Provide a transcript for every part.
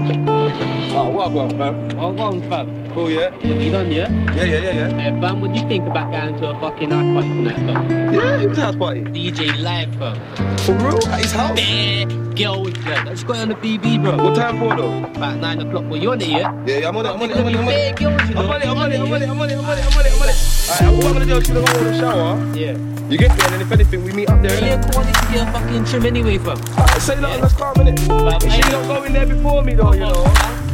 Oh, well well, Bob. Well well, Bob. Cool, yeah? You done, yeah? Yeah, yeah, yeah, yeah. Hey, fam, what do you think about going to a fucking house party tonight? Yeah, who's house party? DJ live, fam. For real? At his house? Bad girls, yeah. Let's go on the BB, bro. What time for though? About 9 o'clock. Well, you on it, yeah? Yeah, yeah, I'm on it, I'm on it, I'm on it, I'm on it. Bad girls, you know. I'm on it, I'm on it, I'm on it, I'm on it, I'm on it, I'm on it, I'm on it. Alright, what I'm gonna do is gonna go in the shower. Yeah. You get there, and then if anything, we meet up there, Yeah, cool. I need to get a fucking trim anyway, fam. Alright, say nothing, let's calm, innit? Fam, Make sure you don't go in there before me though, you know.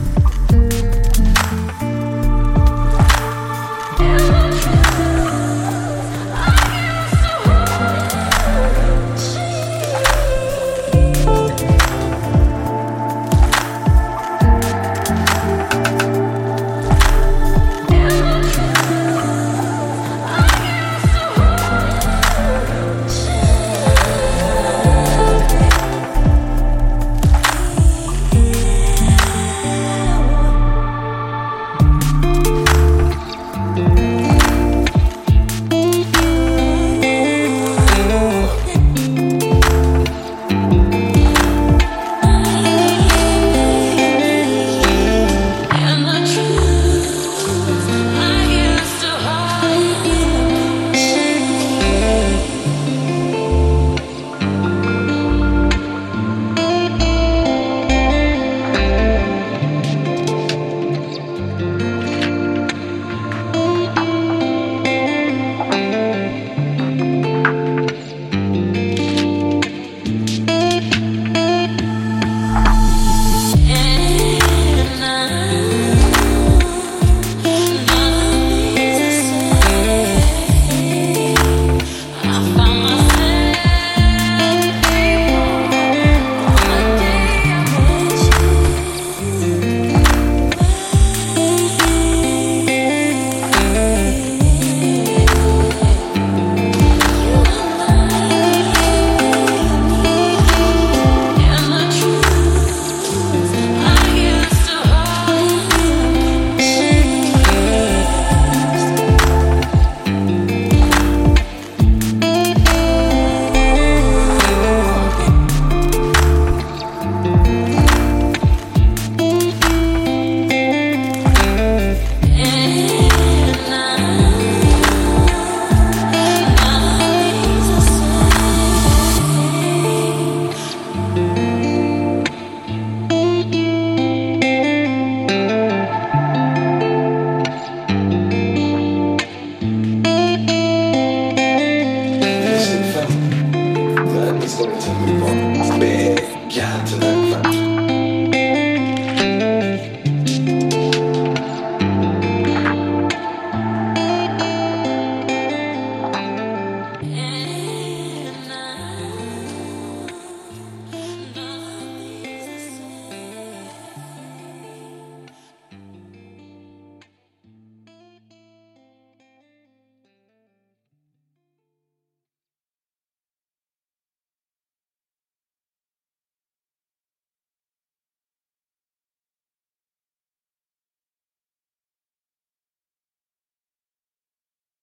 Listen, fam. Man is going to move on. Big gal tonight.